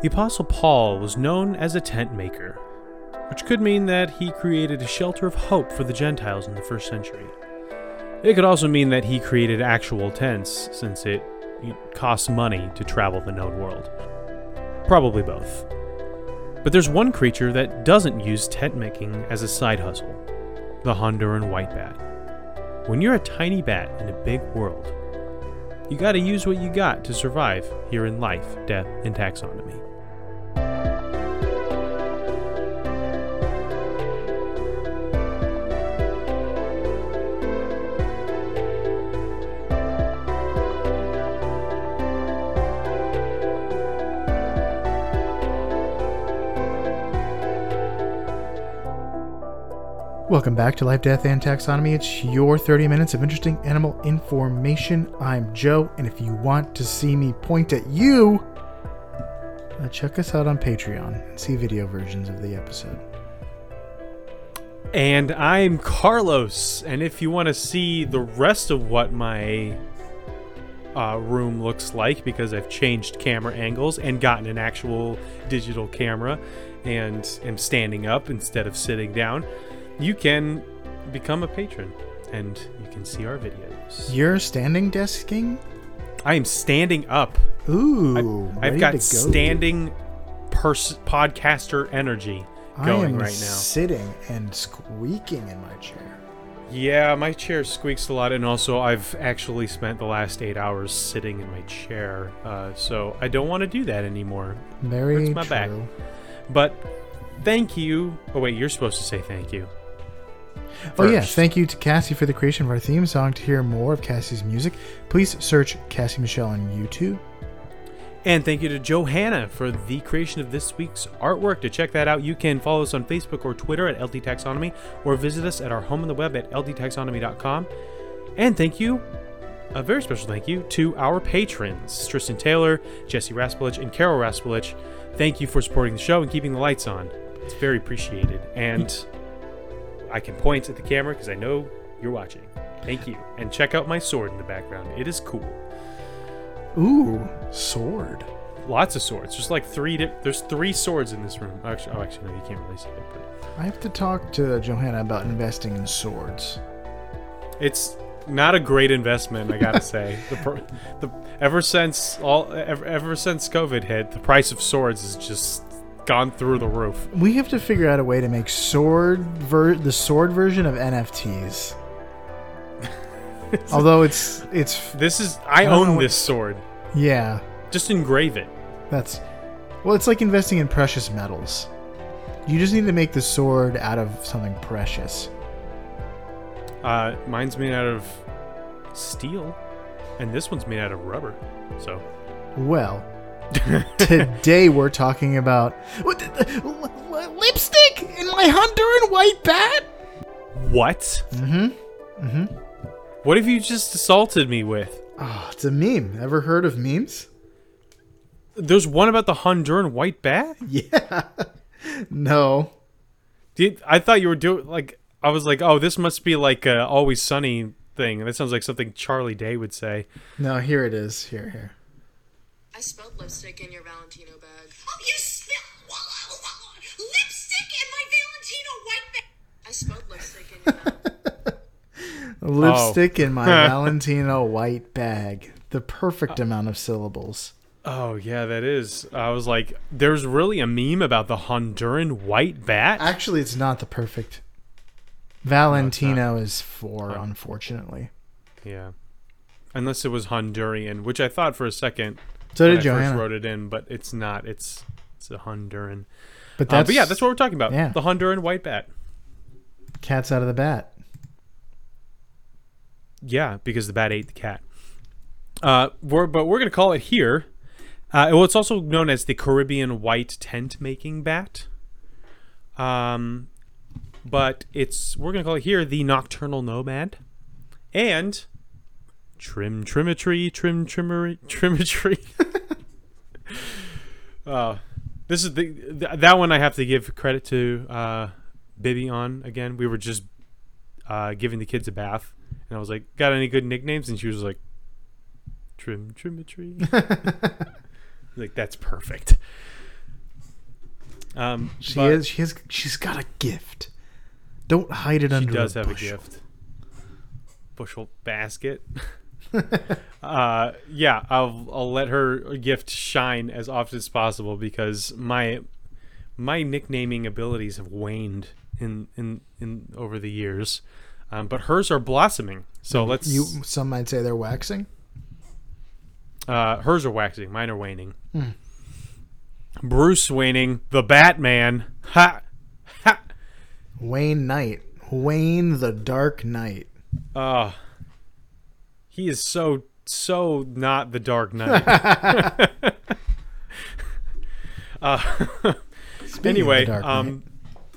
The Apostle Paul was known as a tent maker, which could mean that he created a shelter of hope for the Gentiles in the first century. It could also mean that he created actual tents, since it costs money to travel the known world. Probably both. But there's one creature that doesn't use tent making as a side hustle the Honduran white bat. When you're a tiny bat in a big world, you gotta use what you got to survive here in life, death, and taxonomy. Welcome back to Life, Death, and Taxonomy. It's your 30 minutes of interesting animal information. I'm Joe, and if you want to see me point at you, uh, check us out on Patreon and see video versions of the episode. And I'm Carlos, and if you want to see the rest of what my uh, room looks like, because I've changed camera angles and gotten an actual digital camera and am standing up instead of sitting down you can become a patron and you can see our videos. You're standing desking? I am standing up. Ooh, I, have got go. standing pers- podcaster energy going right now. Sitting and squeaking in my chair. Yeah, my chair squeaks a lot, and also I've actually spent the last eight hours sitting in my chair, uh, so I don't want to do that anymore. Very Hurts my true. back. But thank you. Oh wait, you're supposed to say thank you. Oh, First. Oh, yeah. Thank you to Cassie for the creation of our theme song. To hear more of Cassie's music, please search Cassie Michelle on YouTube. And thank you to Johanna for the creation of this week's artwork. To check that out, you can follow us on Facebook or Twitter at LD Taxonomy or visit us at our home on the web at ldtaxonomy.com. And thank you, a very special thank you, to our patrons Tristan Taylor, Jesse Raspolich, and Carol Raspolich. Thank you for supporting the show and keeping the lights on. It's very appreciated. And I can point at the camera because I know you're watching. Thank you. And check out my sword in the background. It is cool. Ooh, sword. Lots of swords. There's like three. Di- there's three swords in this room. Actually, oh, actually, no, you can't really see it. But I have to talk to Johanna about investing in swords. It's not a great investment, I gotta say. The, the ever since all ever, ever since COVID hit, the price of swords is just gone through the roof. We have to figure out a way to make sword ver- the sword version of NFTs. Although it's it's this is I, I own this sword. Yeah. Just engrave it. That's well, it's like investing in precious metals. You just need to make the sword out of something precious. Uh, mine's made out of steel, and this one's made out of rubber. So, well, Today we're talking about lipstick in my Honduran white bat. What? Mm-hmm. Mm-hmm. What have you just assaulted me with? Oh, it's a meme. Ever heard of memes? There's one about the Honduran white bat. Yeah. no. Did, I thought you were doing like I was like, oh, this must be like a Always Sunny thing. That sounds like something Charlie Day would say. No, here it is. Here, here. I spilled lipstick in your Valentino bag. Oh, you spilled lipstick in my Valentino white bag. I spilled lipstick in your lipstick oh. in my Valentino white bag. The perfect uh, amount of syllables. Oh yeah, that is. I was like, there's really a meme about the Honduran white bat. Actually, it's not the perfect. Valentino no, is four, unfortunately. Yeah, unless it was Honduran, which I thought for a second so did Johanna. first wrote it in, but it's not. It's it's a Honduran. But that's uh, but yeah, that's what we're talking about. Yeah. the Honduran white bat. Cat's out of the bat. Yeah, because the bat ate the cat. Uh, we're but we're gonna call it here. Uh, well, it's also known as the Caribbean white tent making bat. Um, but it's we're gonna call it here the nocturnal nomad, and trim trimmetry trim trimmery trimmetry uh this is the th- that one i have to give credit to uh bibby on again we were just uh giving the kids a bath and i was like got any good nicknames and she was like trim trimmetry like that's perfect Um, She but is. She has. She's got a gift. Don't hide it She under. does a have bushel. a gift. Bushel basket. uh, yeah, I'll I'll let her gift shine as often as possible because my my nicknaming abilities have waned in in, in over the years, um, but hers are blossoming. So let's You. Some might say they're waxing. uh, hers are waxing, mine are waning. Hmm. Bruce waning, the Batman. Ha ha. Wayne Knight. Wayne the Dark Knight. Uh, he is so so not the Dark Knight. uh, anyway, Dark Knight. um,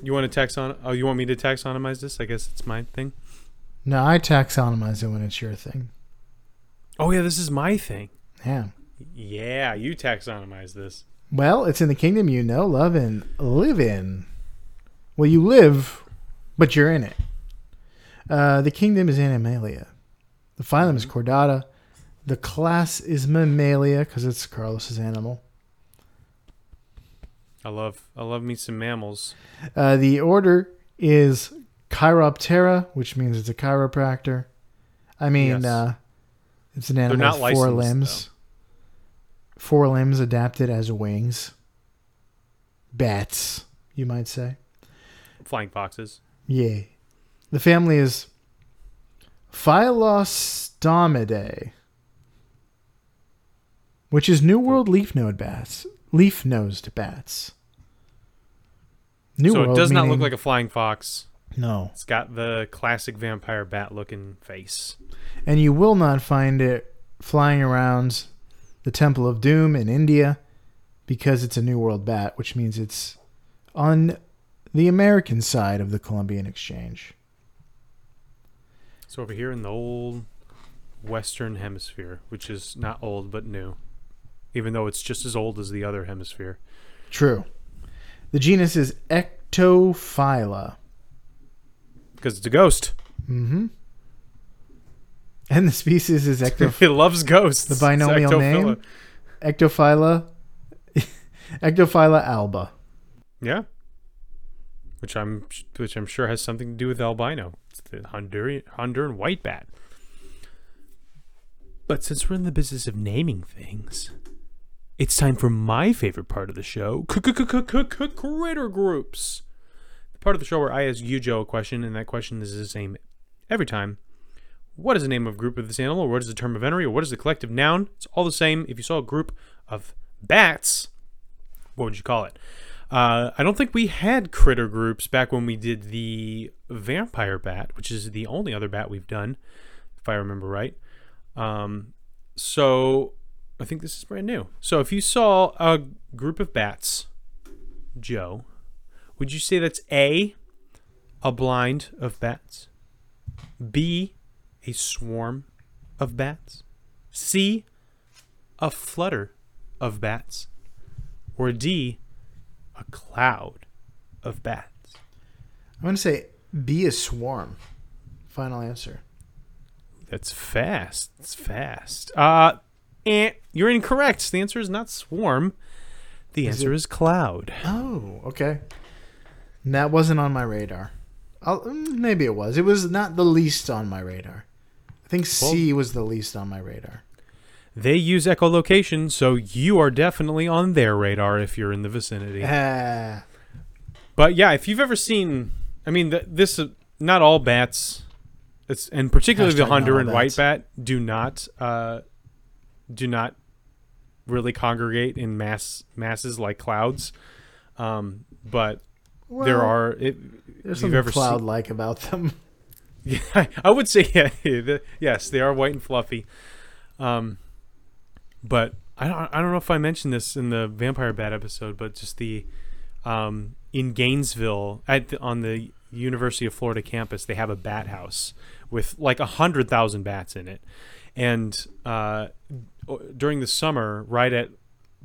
you want to tax on? Oh, you want me to taxonomize this? I guess it's my thing. No, I taxonomize it when it's your thing. Oh yeah, this is my thing. Yeah. Yeah, you taxonomize this. Well, it's in the kingdom you know, love, and live in. Well, you live, but you're in it. Uh, the kingdom is Animalia. The phylum is Chordata. The class is Mammalia because it's Carlos's animal. I love I love me some mammals. Uh, the order is Chiroptera, which means it's a chiropractor. I mean, Yes. uh, it's an animal with four licensed, limbs. Four limbs adapted as wings. Bats, you might say. Flying foxes. Yeah. The family is Phyllostomidae, which is New World leaf node bats. Leaf nosed bats. New so World it does not look like a flying fox. no, It's got the classic vampire bat looking face. and you will not find it flying around the Temple of Doom in India because it's a New World bat, which means it's on the American side of the Columbian Exchange. So over here in the old Western Hemisphere, which is not old but new, even though it's just as old as the other hemisphere. True. The genus is Ectophylla. Because it's a ghost. Mm-hmm. And the species is Ectoph- it loves ghosts. The binomial name? Ectophylla. Ectophylla alba. Yeah. Which I'm which I'm sure has something to do with albino. It's the Honduran Honduran white bat. But since we're in the business of naming things, it's time for my favorite part of the show, critter groups. The part of the show where I ask you, Joe, a question, and that question is the same every time. What is the name of a group of this animal? Or what is the term of entry? Or what is the collective noun? It's all the same. If you saw a group of bats, what would you call it? Uh, I don't think we had critter groups back when we did the vampire bat, which is the only other bat we've done, if I remember right. Um, so I think this is brand new. So if you saw a group of bats, Joe, would you say that's A, a blind of bats, B, a swarm of bats, C, a flutter of bats, or D, a cloud of bats? I'm going to say be a swarm. Final answer. That's fast. It's fast. Uh, eh, you're incorrect. The answer is not swarm. The Is answer it- is cloud. Oh, okay. That wasn't on my radar. I'll, mm, maybe it was. It was not the least on my radar. I think C was the least on my radar. They use echolocation, so you are definitely on their radar if you're in the vicinity. Ah, But yeah, if you've ever seen, I mean, th- this uh, not all bats, it's and particularly the Hashtag all Honduran white bat do not uh, do not really congregate in mass masses like clouds. Um, but there are it, There's if something you've ever seen- cloud-like about them. Yeah, I would say yeah, the- yes, they are white and fluffy. Um, but I don't I don't know if I mentioned this in the Vampire Bat episode, but just the um, in Gainesville at the, on the University of Florida campus, they have a bat house with like a hundred thousand bats in it, and uh, during the summer, right at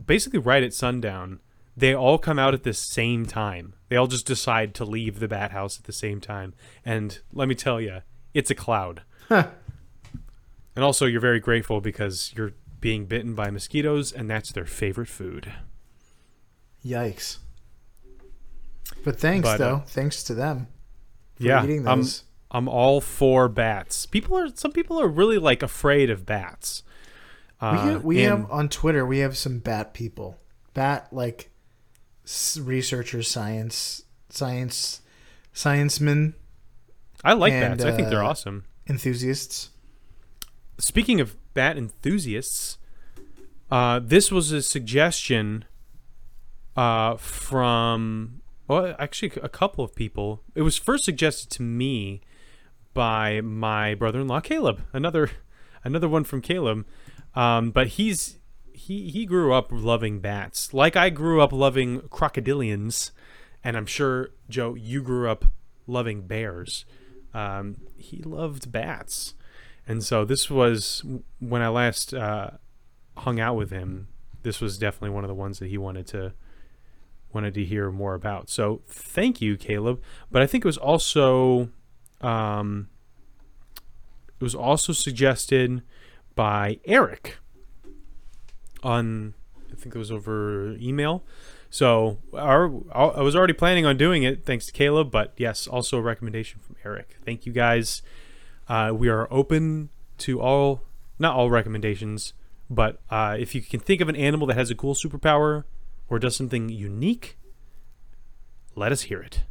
basically right at sundown, they all come out at the same time. They all just decide to leave the bat house at the same time, and let me tell you, it's a cloud. And also, you're very grateful because you're being bitten by mosquitoes, and that's their favorite food. Yikes. But thanks But, uh, though. thanks to them. For yeah, eating I'm. I'm all for bats. People are some people are really like afraid of bats. we Uh, have, we and- have on Twitter. We have some bat people, bat like researchers, science, science, sciencemen, I like and, bats. I think they're uh, awesome. enthusiasts. Speaking of bat enthusiasts, uh, this was a suggestion uh, from well, actually a couple of people. It was first suggested to me by my brother-in-law Caleb, another another one from Caleb. Um, but he's he he grew up loving bats, like I grew up loving crocodilians, and I'm sure Joe, you grew up loving bears. Um, he loved bats, and so this was when I last uh, hung out with him. This was definitely one of the ones that he wanted to wanted to hear more about. So thank you, Caleb. But I think it was also um, it was also suggested by Eric on I think it was over email. So our, I was already planning on doing it thanks to Caleb, but yes, also a recommendation from Eric. Thank you guys. Uh, we are open to all, not all recommendations, but uh, if you can think of an animal that has a cool superpower or does something unique, let us hear it.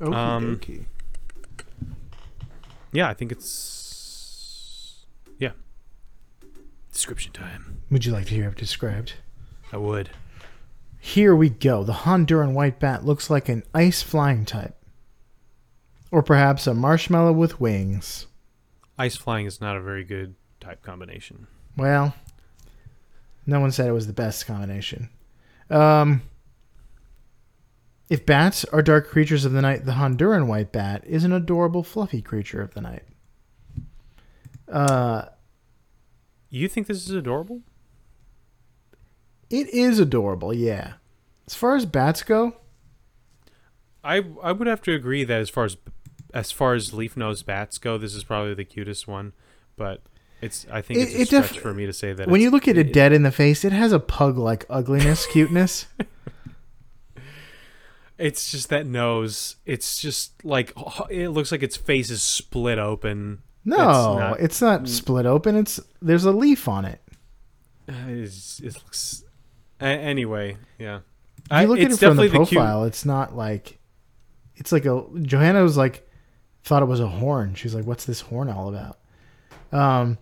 Okie um, dokie. Yeah, I think it's yeah. Description time. Would you like to hear it described? I would. Here we go. The Honduran white bat looks like an ice flying type. Or perhaps a marshmallow with wings. Ice flying is not a very good type combination. Well, no one said it was the best combination. Um, if bats are dark creatures of the night, the Honduran white bat is an adorable, fluffy creature of the night. Uh, You think this is adorable? it is adorable, yeah. As far as bats go, I I would have to agree that as far as as far as leaf nosed bats go, this is probably the cutest one. But it's I think It- it's a it stretch def- for me to say that. when you look at it dead in the face, it has a pug like ugliness, cuteness. it's just that nose. It's just like it looks like its face is split open. No, It's it's not- not, split open. It's there's a leaf on it. Uh, It's, it looks. Anyway, yeah. If you look at it from the definitely cute- profile, it's not like it's like a Johanna was like thought it was a horn. She's like, "What's this horn all about?" Um,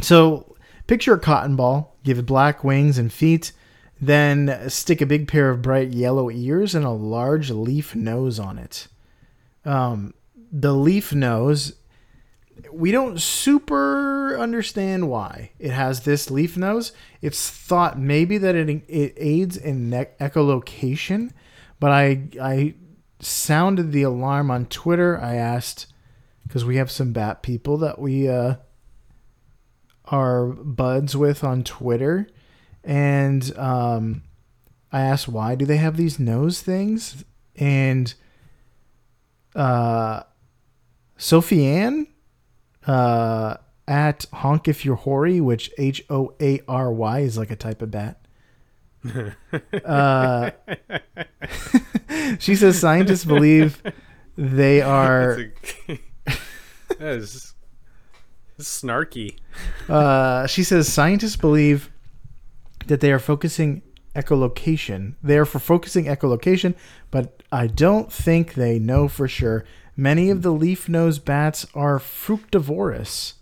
so picture a cotton ball, give it black wings and feet, then stick a big pair of bright yellow ears and a large leaf nose on it. Um, the leaf nose, we don't super understand why it has this leaf nose. It's thought maybe that it it aids in ne- echolocation, but I I sounded the alarm on Twitter. I asked because we have some bat people that we uh, are buds with on Twitter, and um, I asked why do they have these nose things, and uh, Sophie Ann uh, at honk if you're hoary, which H O A R Y is like a type of bat. uh, she says scientists believe they are. That's a- that is snarky. Uh, she says scientists believe that they are focusing echolocation. They are for focusing echolocation, but I don't think they know for sure. Many of the leaf nosed bats are fructivorous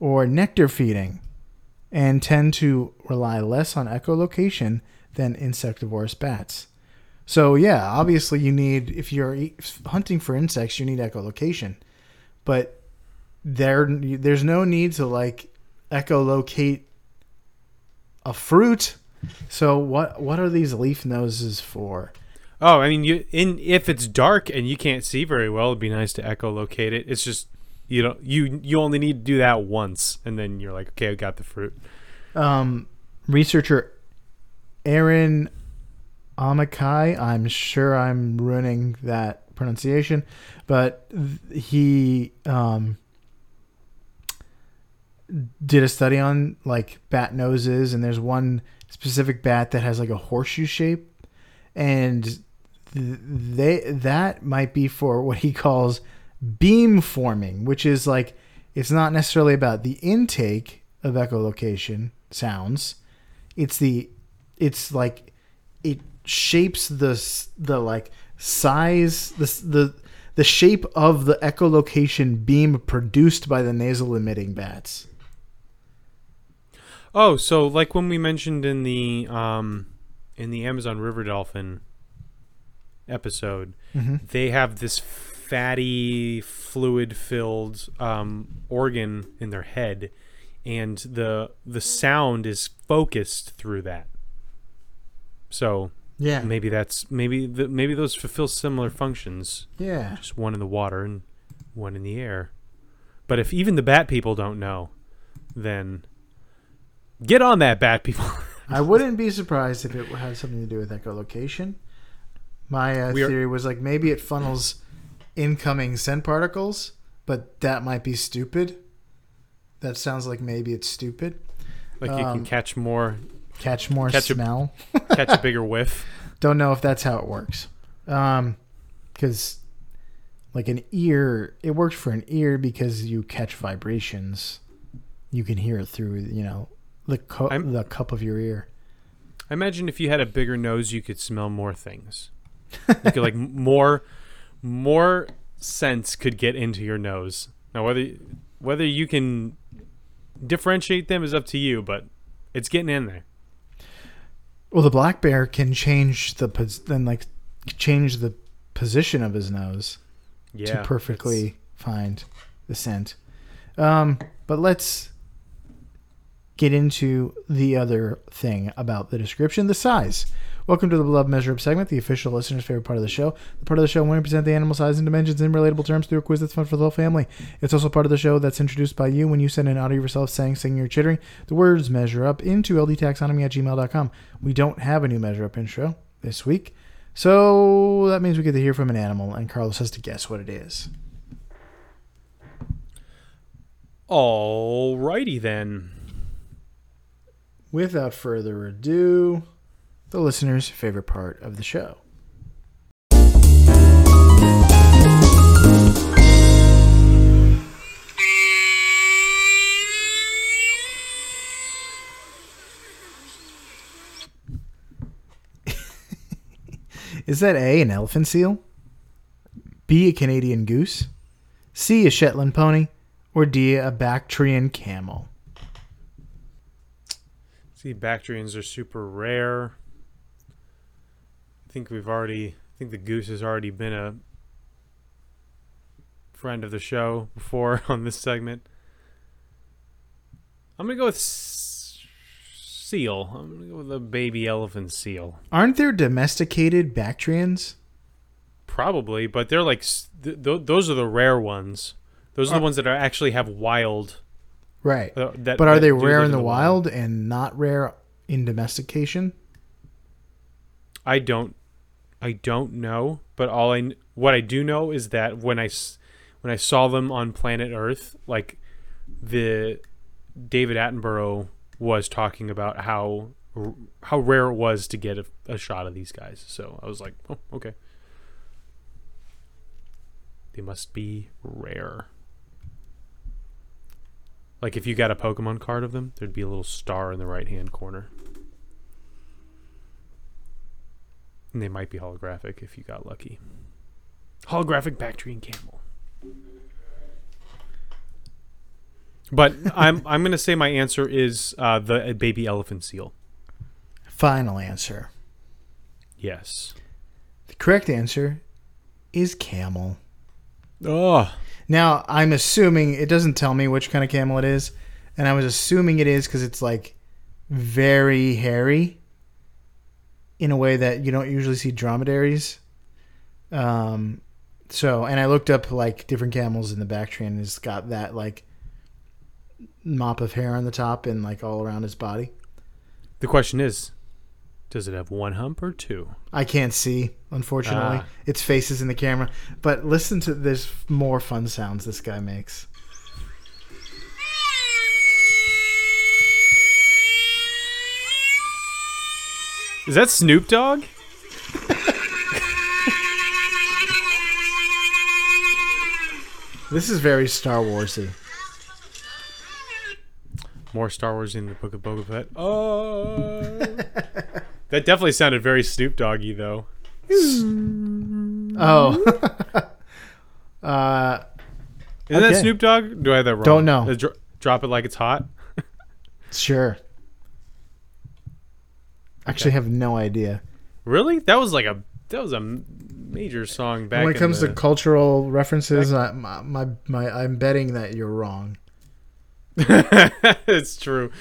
or nectar feeding and tend to rely less on echolocation than insectivorous bats. So, yeah, obviously, you need, if you're hunting for insects, you need echolocation. But there, there's no need to like echolocate a fruit. So what what are these leaf noses for? Oh, I mean, you in if it's dark and you can't see very well, it'd be nice to echolocate it. It's just you know you you only need to do that once, and then you're like, okay, I got the fruit. Um, researcher Aaron Amakai, I'm sure I'm ruining that pronunciation, but th- he um, did a study on like bat noses, and there's one specific bat that has like a horseshoe shape, and th- they that might be for what he calls beam forming, which is like it's not necessarily about the intake of echolocation sounds. It's the it's like it shapes the the like size the the the shape of the echolocation beam produced by the nasal emitting bats. Oh, so like when we mentioned in the um in the Amazon River Dolphin episode, Mhm. they have this fatty fluid filled um organ in their head and the the sound is focused through that. So Yeah. maybe that's maybe the, maybe those fulfill similar functions. Yeah. Just one in the water and one in the air. But if even the bat people don't know, then get on that, bat people. I wouldn't be surprised if it had something to do with echolocation. My uh, theory was like maybe it funnels incoming scent particles, but that might be stupid. That sounds like maybe it's stupid. like you Um, can catch more, Catch more Catch a- smell. catch a bigger whiff. Don't know if that's how it works. Um, because like an ear, it works for an ear because you catch vibrations. You can hear it through, you know, the cu- the cup of your ear. I imagine if you had a bigger nose, you could smell more things. You could like more, more scents could get into your nose. Now whether whether you can differentiate them is up to you, but it's getting in there. Well, the black bear can change the pos- then like change the position of his nose Yeah, to perfectly find the scent. Um, but let's get into the other thing about the description: the size. Welcome to the Beloved Measure Up segment, the official listener's favorite part of the show. The part of the show when we present the animal size and dimensions in relatable terms through a quiz that's fun for the whole family. It's also part of the show that's introduced by you when you send an audio yourself saying, singing, or chittering. The words measure up into ldtaxonomy at gmail.com. We don't have a new measure up intro this week, so that means we get to hear from an animal, and Carlos has to guess what it is. Alrighty then. Without further ado, the listener's favorite part of the show. Is that A, an elephant seal? B, a Canadian goose? C, a Shetland pony? Or D, a Bactrian camel? See, Bactrians are super rare. I think we've already. I think the goose has already been a friend of the show before on this segment. I'm gonna go with s- seal. I'm gonna go with a baby elephant seal. Aren't there domesticated Bactrians? Probably, but they're like th- th- those are the rare ones. Those are Are- the oh. ones that are actually have wild. Right. Uh, that, But are they rare in the wild and not rare in domestication? I don't I don't know, but all I what I do know is that when I when I saw them on planet Earth, like the David Attenborough was talking about how how rare it was to get a, a shot of these guys. So I was like, "Oh, okay. They must be rare." Like if you got a Pokemon card of them, there'd be a little star in the right-hand corner. And they might be holographic if you got lucky. Holographic Bactrian camel. But I'm I'm gonna say my answer is uh, the uh, baby elephant seal. Final answer. Yes. The correct answer is camel. Oh, Now, I'm assuming it doesn't tell me which kind of camel it is, and I was assuming it is because it's like very hairy in a way that you don't usually see dromedaries. Um, so, and I looked up like different camels in the back Bactrian, and it's got that like mop of hair on the top and like all around his body. the question is, does it have one hump or two? I can't see, unfortunately. Ah. Its face is in the camera. But listen to there's more fun sounds this guy makes. Is that Snoop Dogg? this is very Star Warsy. More Star Wars in the Book of Boba Fett. Oh that definitely sounded very Snoop Doggy though. Oh. uh, Isn't that Okay. Snoop Dogg? Do I have that wrong? Don't know. Uh, dro- drop it like it's hot. sure. Actually, have no idea. Really? That was like a that was a major song back. when it in comes the, to cultural references, I, my, my, my, I'm betting that you're wrong. it's true.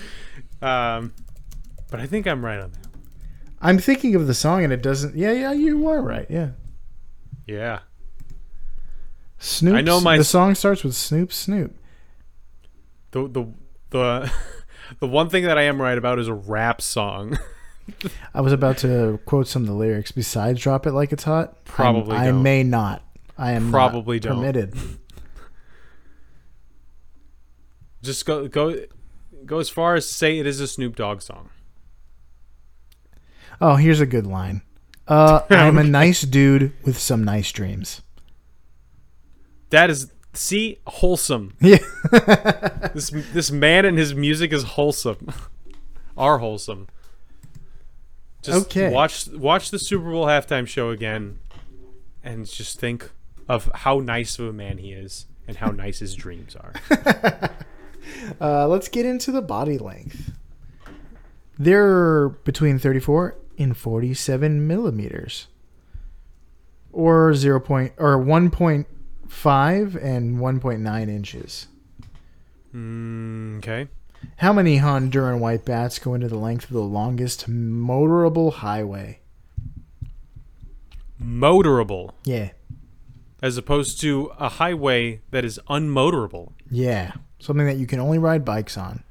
Um, but I think I'm right on that. I'm thinking of the song and it doesn't. Yeah, yeah, you are right. Yeah. Yeah. Snoop. I know my- The song starts with Snoop Snoop. The the the the one thing that I am right about is a rap song. I was about to quote some of the lyrics. Besides, drop it like it's hot. I'm- Probably I may not. I am not Probably don't. permitted. Just go go go as far as to say it is a Snoop Dogg song. Oh, here's a good line. Uh, I'm a nice dude with some nice dreams. That is see wholesome. Yeah. This this man and his music is wholesome. Are wholesome. Just Okay. watch watch the Super Bowl halftime show again and just think of how nice of a man he is and how nice his dreams are. Uh, let's get into the body length. They're between 34 and 47 millimeters, or zero point or 1.5 and 1.9 inches. Mm, okay. How many Honduran white bats go into the length of the longest motorable highway? Motorable Yeah, as opposed to a highway that is unmotorable. yeah, something that you can only ride bikes on.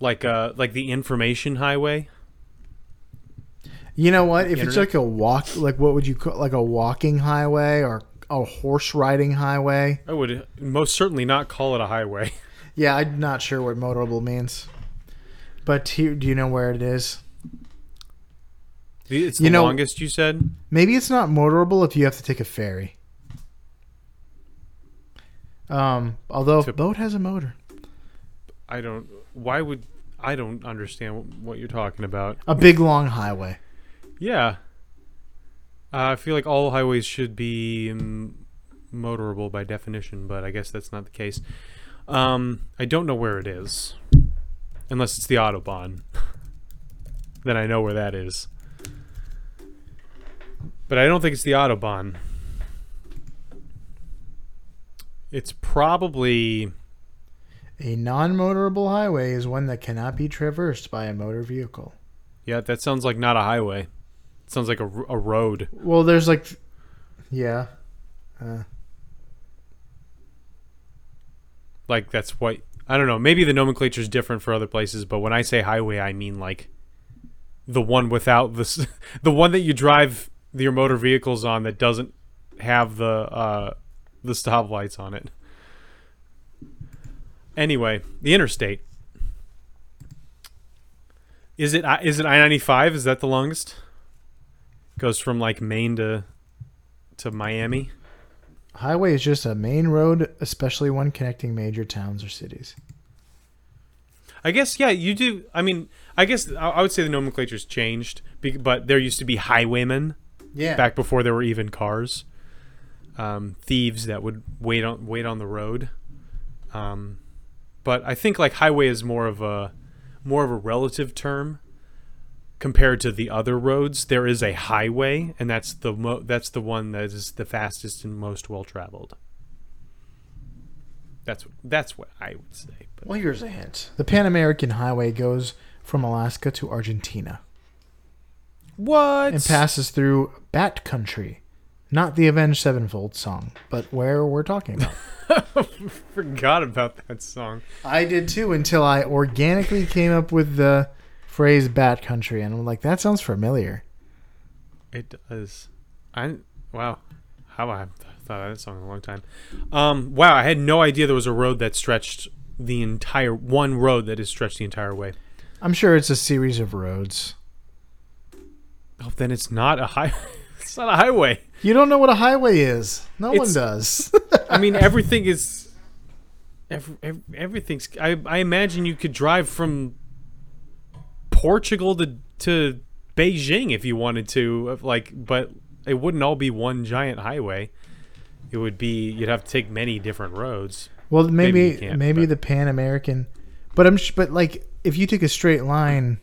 Like uh like the information highway. You know what? If it's like a walk, like what would you call like a walking highway or a horse riding highway? I would most certainly not call it a highway. Yeah, I'm not sure what motorable means. But here, do you know where it is? The- It's You the know- longest you said. Maybe it's not motorable if you have to take a ferry. Um, although To- boat has a motor. I don't. Why would I don't understand what you're talking about? A big long highway. Yeah, uh, I feel like all highways should be um, motorable by definition, but I guess that's not the case. Um, I don't know where it is, unless it's the autobahn. then I know where that is. But I don't think it's the autobahn. It's probably A non-motorable highway is one that cannot be traversed by a motor vehicle. yeah. That sounds like not a highway. It sounds like a, a road. Well, there's like, yeah, uh, like that's what I don't know. Maybe the nomenclature is different for other places, but when I say highway, I mean like the one without the the one that you drive your motor vehicles on that doesn't have the uh, the stop lights on it. Anyway, the interstate is it I- is it I ninety five? Is that the longest? Goes from like Maine to to Miami. highway is just a main road, especially one connecting major towns or cities. I guess yeah, you do. I mean, I guess I would say the nomenclature's changed, but there used to be highwaymen Yeah. back before there were even cars. Um, thieves that would wait on wait on the road. Um, but I think like highway is more of a more of a relative term compared to the other roads. There is a highway, and that's the mo- that's the one that is the fastest and most well traveled. That's that's what I would say. But Well, here's a hint. The Pan American Highway goes from Alaska to Argentina what? and passes through Bat Country. Not the Avenged Sevenfold song, but where we're talking about. Forgot about that song. I did too until I organically came up with the phrase Bat Country, and I'm like, that sounds familiar. It does. I wow. How I thought of that song in a long time. Um, wow, I had no idea there was a road that stretched the entire one road that is stretched the entire way. I'm sure it's a series of roads. Oh, then it's not a high. It's not a highway. You don't know what a highway is. No one does. I mean, everything is. Every, ev everything's. I, I imagine you could drive from Portugal to to Beijing if you wanted to, like, but it wouldn't all be one giant highway. It would be you'd have to take many different roads. well, maybe you maybe, the Pan American, but I'm sh- but like if you took a straight line,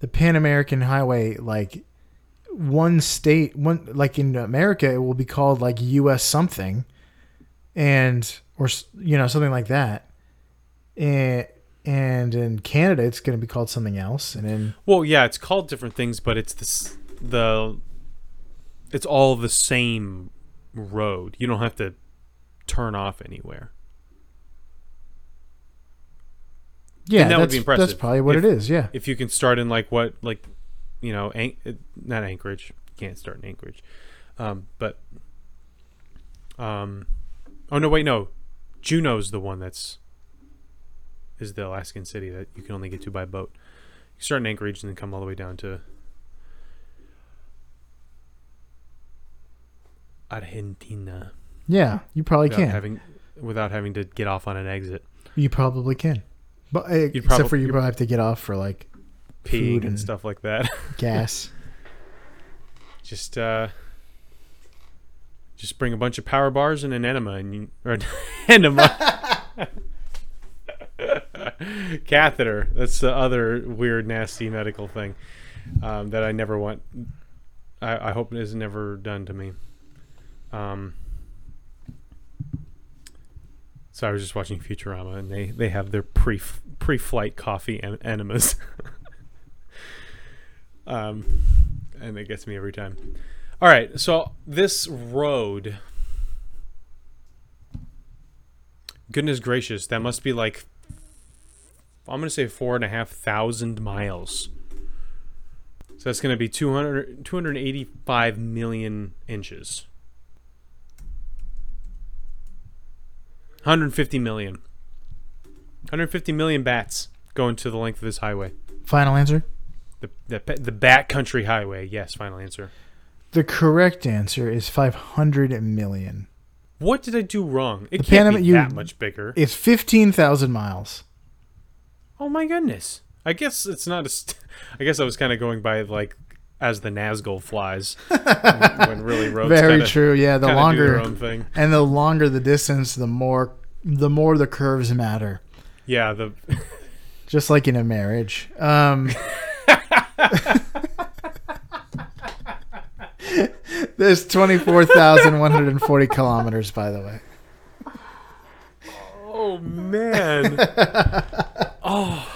the Pan American Highway, like one state, one like in America, it will be called like U.S. something, and or you know something like that, and and in Canada it's going to be called something else, and in Well, yeah, it's called different things, but it's the the it's all the same road. You don't have to turn off anywhere. yeah, that would be impressive. That's probably what If- it is. Yeah. if you can start in like what like you know An- not anchorage you can't start in anchorage um but um oh no wait no Juneau's the one that's is the alaskan city that you can only get to by boat you start in anchorage and then come all the way down to argentina Yeah, you probably without can. having without having to get off on an exit You probably can. But uh, except for you probably have to get off for like peeing and- and stuff like that gas. just uh just bring a bunch of power bars and an enema and you or an enema catheter. That's the other weird nasty medical thing um, that i never want I, I hope is never done to me. Um so i was just watching futurama and they they have their pre pre-flight coffee en- enemas. Um and it gets me every time. All right, so this road, goodness gracious, that must be like, I'm gonna say four and a half thousand miles. So that's gonna be 200, 285 million inches. 150 million. 150 million bats going to the length of this highway. Final answer. The the the Bat Country Highway. Yes, final answer. The correct answer is 500 million. What did I do wrong? It The can't Panama- be you- that much bigger. It's 15,000 miles. Oh my goodness! I guess it's not a. St- I guess I was kind of going by like as the Nazgul flies when really roads Very kinda, true. Yeah, the longer their own thing. and the longer the distance, the more the more the curves matter. Yeah, the Just like in a marriage. Um There's 24,140 kilometers by the way. oh man, oh.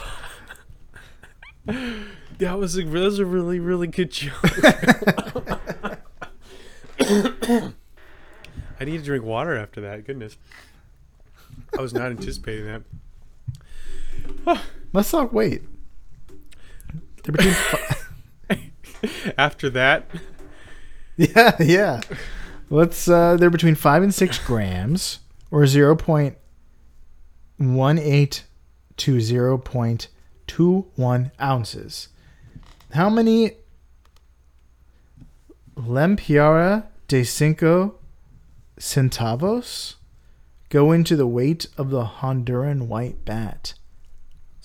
That was a that was a really really good joke. I need to drink water after that. Goodness, I was not anticipating that. Let's not wait. They're between fi- After that, Yeah, yeah. Let's uh they're between 5 and 6 grams or 0.18 to 0.21 ounces. How many Lempira de cinco centavos go into the weight of the Honduran white bat?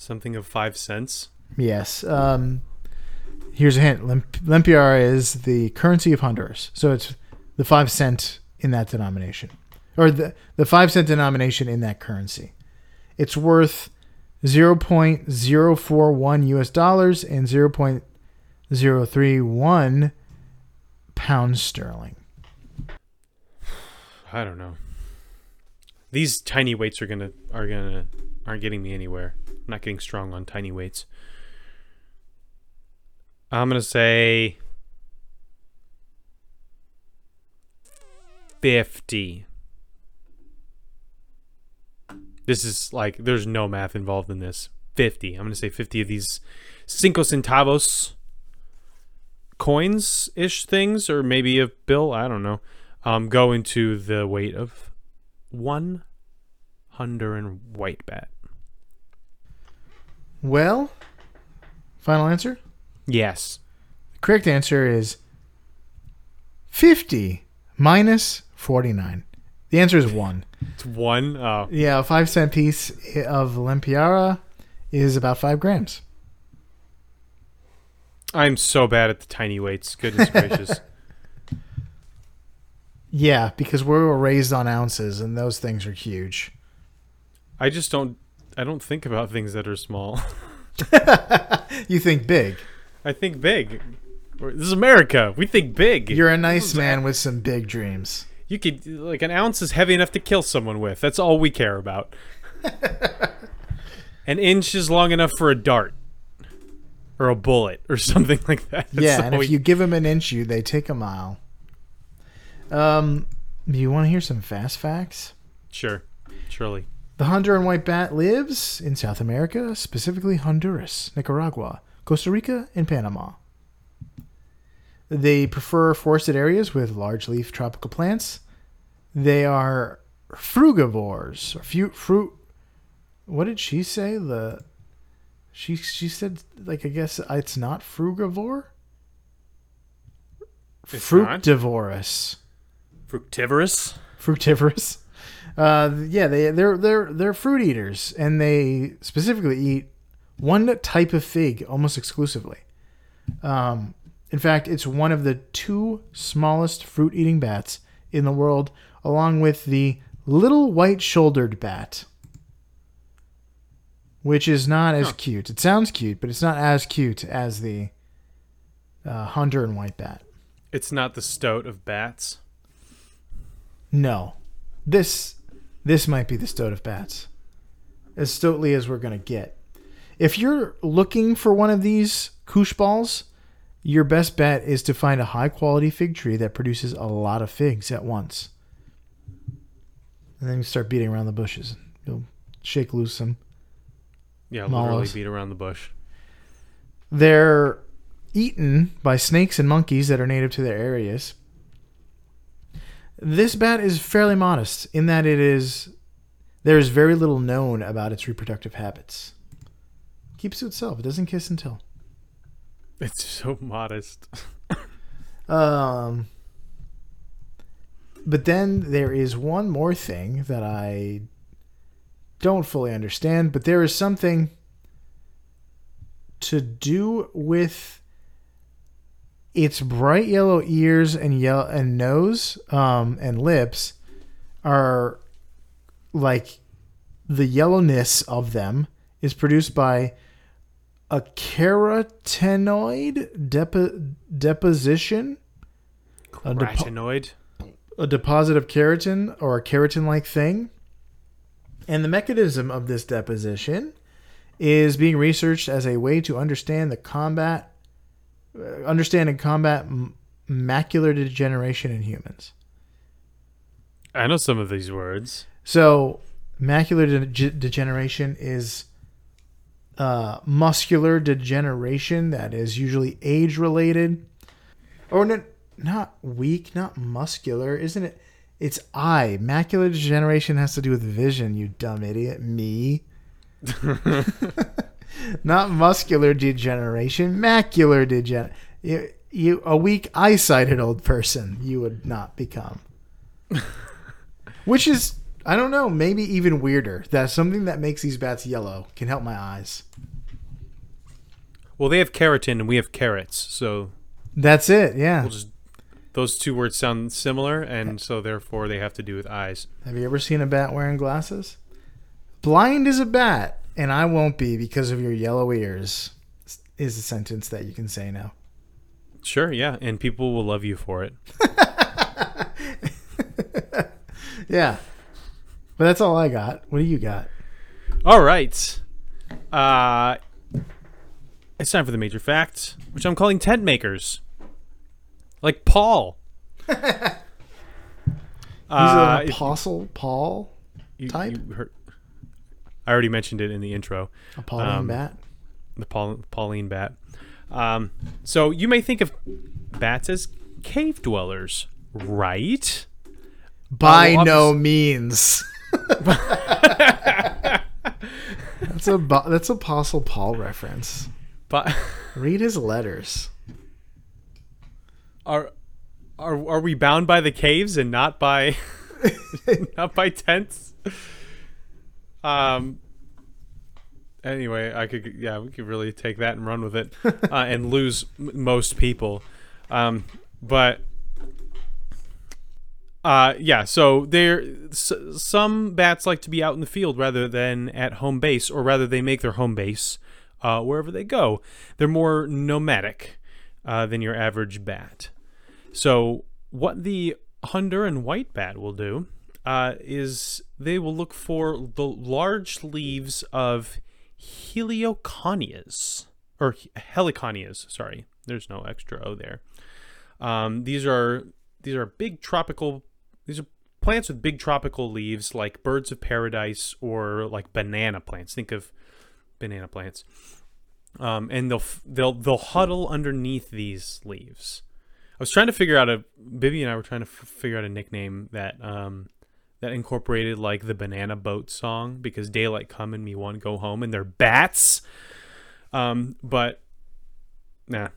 something of five cents. Yes. Um, here's a hint. Limp- Lempira is the currency of Honduras, so it's the five cent in that denomination, or the the five cent denomination in that currency. It's worth zero point zero four one U.S. dollars and zero point zero three one pounds sterling. I don't know. These tiny weights are gonna are gonna aren't getting me anywhere. I'm not getting strong on tiny weights. I'm gonna say fifty. This is like there's no math involved in this. Fifty. I'm gonna say fifty of these cinco centavos coins ish things, or maybe a bill. I don't know. Um, go into the weight of one Honduran white bat. Well, final answer. Yes. The correct answer is 50 minus 49. The answer is 1. It's one. Oh, Yeah, a 5 cent piece of Lempira is about 5 grams. I'm so bad at the tiny weights. Goodness gracious. Yeah, because we were raised on ounces and those things are huge. I just don't. I don't think about things that are small. You think big. I think big. This is America. We think big. You're a nice man with some big dreams. You could like an ounce is heavy enough to kill someone with. That's all we care about. an inch is long enough for a dart, or a bullet, or something like that. That's yeah, and if we- you give them an inch, you they take a mile. Um, you want to hear some fast facts? sure, surely. The Honduran white bat lives in South America, specifically Honduras, Nicaragua, Costa Rica, and Panama. They prefer forested areas with large leaf tropical plants. They are frugivores. Or fu- fruit. What did she say? The she she said like I guess it's not frugivore. It's not? Fructivorous. Fructivorous. fructivorous. Uh, yeah, they they're they're they're fruit eaters, and they specifically eat one type of fig almost exclusively. Um, in fact, it's one of the two smallest fruit-eating bats in the world, along with the little white-shouldered bat, which is not as Huh. cute. It sounds cute, but it's not as cute as the uh, and white bat. It's not the stoat of bats. No, this this might be the stoat of bats, as stoatly as we're gonna get. If you're looking for one of these koosh balls, your best bet is to find a high quality fig tree that produces a lot of figs at once, and then you start beating around the bushes. You'll shake loose some. Yeah, literally beat around the bush. They're eaten by snakes and monkeys that are native to their areas. This bat is fairly modest in that it is there is very little known about its reproductive habits. Keeps to itself. It doesn't kiss and tell. It's so modest. Um, but then there is one more thing that I don't fully understand, but there is something to do with its bright yellow ears and yellow and nose um, and lips are like the yellowness of them is produced by a carotenoid depo- deposition A depo- a deposit of keratin or a keratin like thing. And the mechanism of this deposition is being researched as a way to understand the combat, uh, understand and combat m- macular degeneration in humans. I know some of these words. So, macular de- degeneration is uh, muscular degeneration that is usually age related, or no, not weak, not muscular, isn't it? It's eye. Macular degeneration has to do with vision. You dumb idiot. Me. not muscular degeneration. Macular degeneration. You, you a weak eye-sighted old person. You would not become. Which is, I don't know, maybe even weirder. That something that makes these bats yellow can help my eyes. Well, they have keratin and we have carrots, so That's it. Yeah. we'll just those two words sound similar, and so therefore they have to do with eyes. Have you ever seen a bat wearing glasses? Blind as a bat, and I won't be because of your yellow ears. Is a sentence that you can say now. Sure, yeah, and people will love you for it. Yeah. But that's all I got. What do you got? All right, uh, it's time for the major facts, which I'm calling tent makers, like Paul. He's Uh, an apostle Paul, you- type? you heard- I already mentioned it in the intro. a Pauline Um, bat. the Paul, Pauline bat. Um, so you may think of bats as cave dwellers, right? By no means. that's a that's Apostle Paul reference. But Read his letters. are are are we bound by the caves and not by not by tents? Um. Anyway, I could yeah, we could really take that and run with it, uh, and lose m- most people. Um, but uh, yeah, so there s- some bats like to be out in the field rather than at home base, or rather they make their home base uh, wherever they go. They're more nomadic uh, than your average bat. So what the Honduran white bat will do uh, is they will look for the large leaves of Helioconias or Heliconias. Sorry, there's no extra O there. Um, these are these are big tropical. These are plants with big tropical leaves, like birds of paradise or like banana plants. Think of banana plants. Um, and they'll they'll they'll huddle underneath these leaves. I was trying to figure out a Bibby and I were trying to f- figure out a nickname that um that incorporated like the banana boat song because daylight come and me one go home and they're bats. Um, but nah,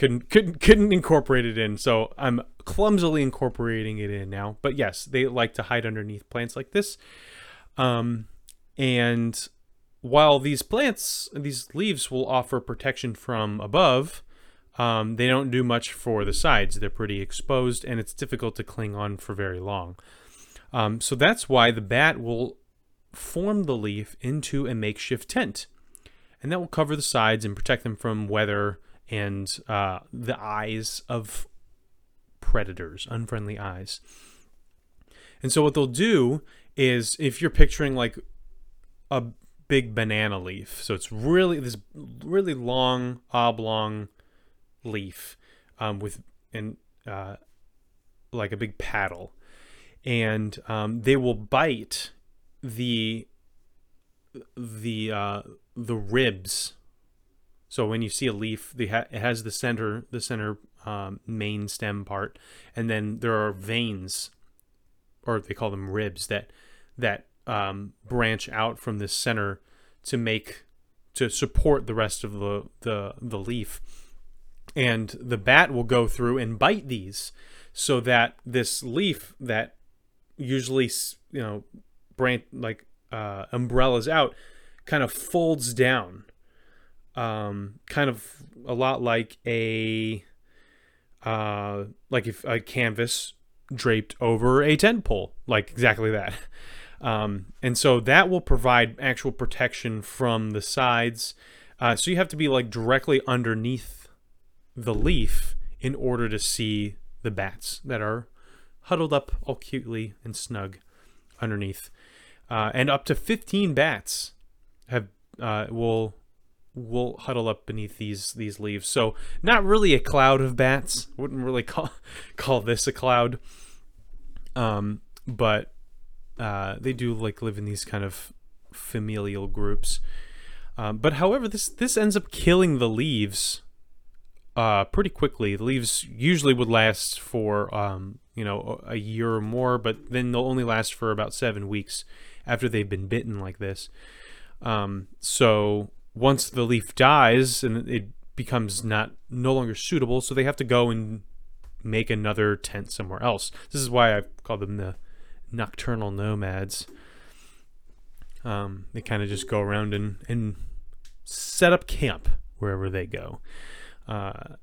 couldn't couldn't couldn't incorporate it in. So I'm clumsily incorporating it in now. But yes, they like to hide underneath plants like this. Um, and while these plants, these leaves will offer protection from above, um, they don't do much for the sides. They're pretty exposed, and it's difficult to cling on for very long. Um, so that's why the bat will form the leaf into a makeshift tent, and that will cover the sides and protect them from weather and uh, the eyes of predators, unfriendly eyes. And so what they'll do is, if you're picturing like a big banana leaf. So it's really this really long oblong leaf um, with and uh, like a big paddle, and um, they will bite the the uh, the ribs. So when you see a leaf, the ha- it has the center the center um, main stem part, and then there are veins, or they call them ribs that that um, branch out from the center to make to support the rest of the, the the leaf. And the bat will go through and bite these so that this leaf that usually you know branch like uh, umbrellas out kind of folds down um, kind of a lot like a uh, like if a canvas draped over a tent pole like exactly that um, and so that will provide actual protection from the sides. Uh, so you have to be like directly underneath the leaf in order to see the bats that are huddled up all cutely and snug underneath. Uh, and up to 15 bats have uh, will will huddle up beneath these these leaves. So not really a cloud of bats. Wouldn't really call call this a cloud. Um, but uh, they do like live in these kind of familial groups. Um, but however, this this ends up killing the leaves uh, pretty quickly. The leaves usually would last for um, you know a year or more, but then they'll only last for about seven weeks after they've been bitten like this. Um, so once the leaf dies and it becomes not no longer suitable, so they have to go and make another tent somewhere else. This is why I call them the nocturnal nomads. Um, they kind of just go around and, and set up camp wherever they go. Uh,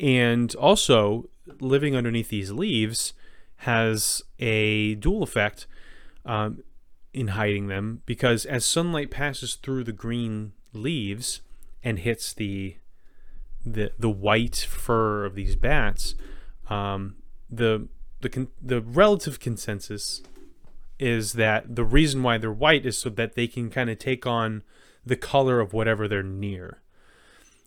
and also, living underneath these leaves has a dual effect um, in hiding them because as sunlight passes through the green leaves and hits the the the white fur of these bats, um, the the con- the relative consensus is that the reason why they're white is so that they can kind of take on the color of whatever they're near.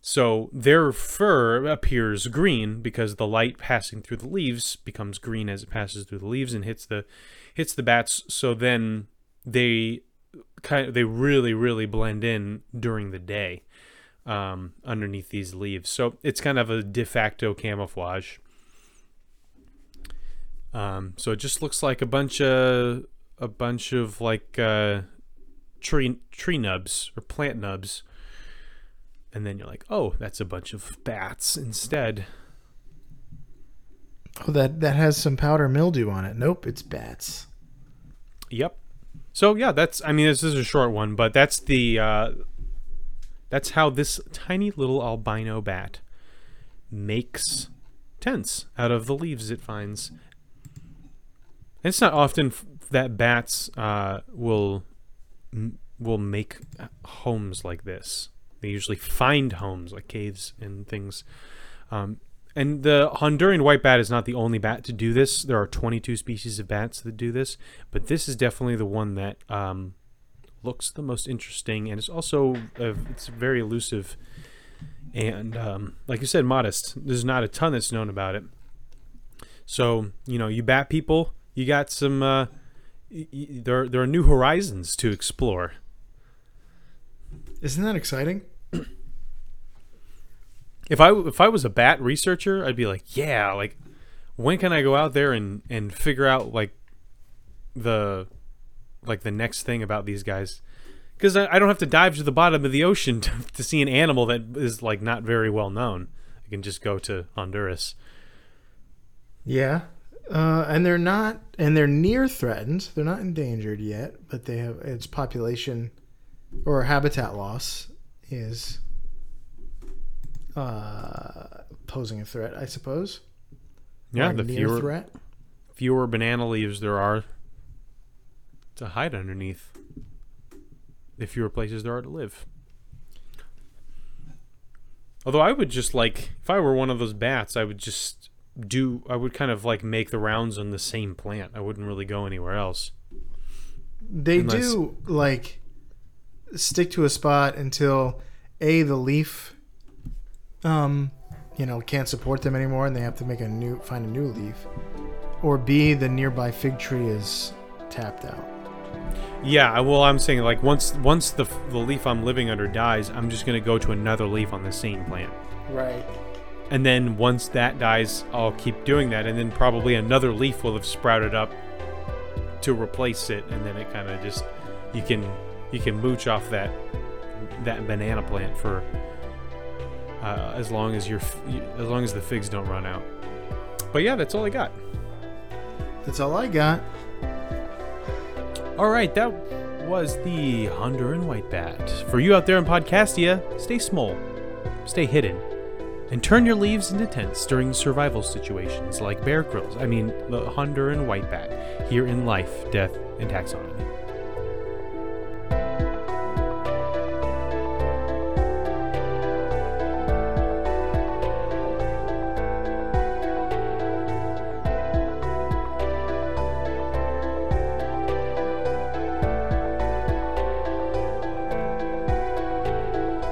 So their fur appears green because the light passing through the leaves becomes green as it passes through the leaves and hits the hits the bats. So then they kind of they really really blend in during the day um, underneath these leaves. So it's kind of a de facto camouflage. Um, so it just looks like a bunch of a bunch of like uh, tree tree nubs or plant nubs, and then you're like, oh, that's a bunch of bats instead. Oh, that that has some powder mildew on it. Nope, it's bats. Yep. So yeah, that's. I mean, this is a short one, but that's the. Uh, that's how this tiny little albino bat makes tents out of the leaves it finds. And it's not often that bats uh, will will make homes like this. They usually find homes like caves and things. Um, and the Honduran white bat is not the only bat to do this. There are 22 species of bats that do this, but this is definitely the one that um, looks the most interesting, and it's also uh, it's very elusive and, um, like you said, modest. There's not a ton that's known about it. So you know, you bat people, you got some. Uh, y- y- there, there are new horizons to explore. Isn't that exciting? If I if I was a bat researcher, I'd be like, yeah, like when can I go out there and and figure out like the like the next thing about these guys? Because I, I don't have to dive to the bottom of the ocean to, to see an animal that is like not very well known. I can just go to Honduras. Yeah. Uh, and they're not, and they're near threatened. They're not endangered yet, but they have its population or habitat loss is uh, posing a threat, I suppose. Yeah, Or the fewer threat. fewer banana leaves there are to hide underneath, the fewer places there are to live. Although I would just like, if I were one of those bats, I would just do, I would kind of like make the rounds on the same plant. I wouldn't really go anywhere else. They Unless- do like stick to a spot until a the leaf, um, you know, can't support them anymore, and they have to make a new find a new leaf, or b the nearby fig tree is tapped out. Yeah, well, I'm saying like once once the the leaf I'm living under dies, I'm just gonna go to another leaf on the same plant. Right. And then once that dies, I'll keep doing that, and then probably another leaf will have sprouted up to replace it, and then it kind of just you can you can mooch off that that banana plant for uh, as long as your as long as the figs don't run out. But yeah, that's all I got. That's all I got. All right, that was the Honduran white bat. For you out there in Podcastia, stay small, stay hidden, and turn your leaves into tents during survival situations like Bear Grylls. I mean, the Honduran white bat here in life, death, and taxonomy.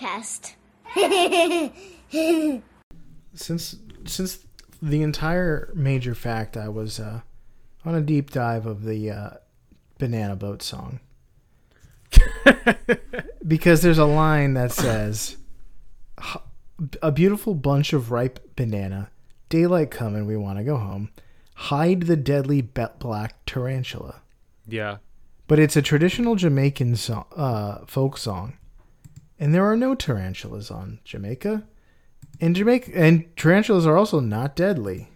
Podcast. Since since the entire major fact, I was uh, on a deep dive of the uh, Banana Boat song. because there's a line that says, "A beautiful bunch of ripe banana, daylight coming, we want to go home. Hide the deadly black tarantula." Yeah. But it's a traditional Jamaican song, uh, folk song, and there are no tarantulas on Jamaica. And Jamaica and tarantulas are also not deadly.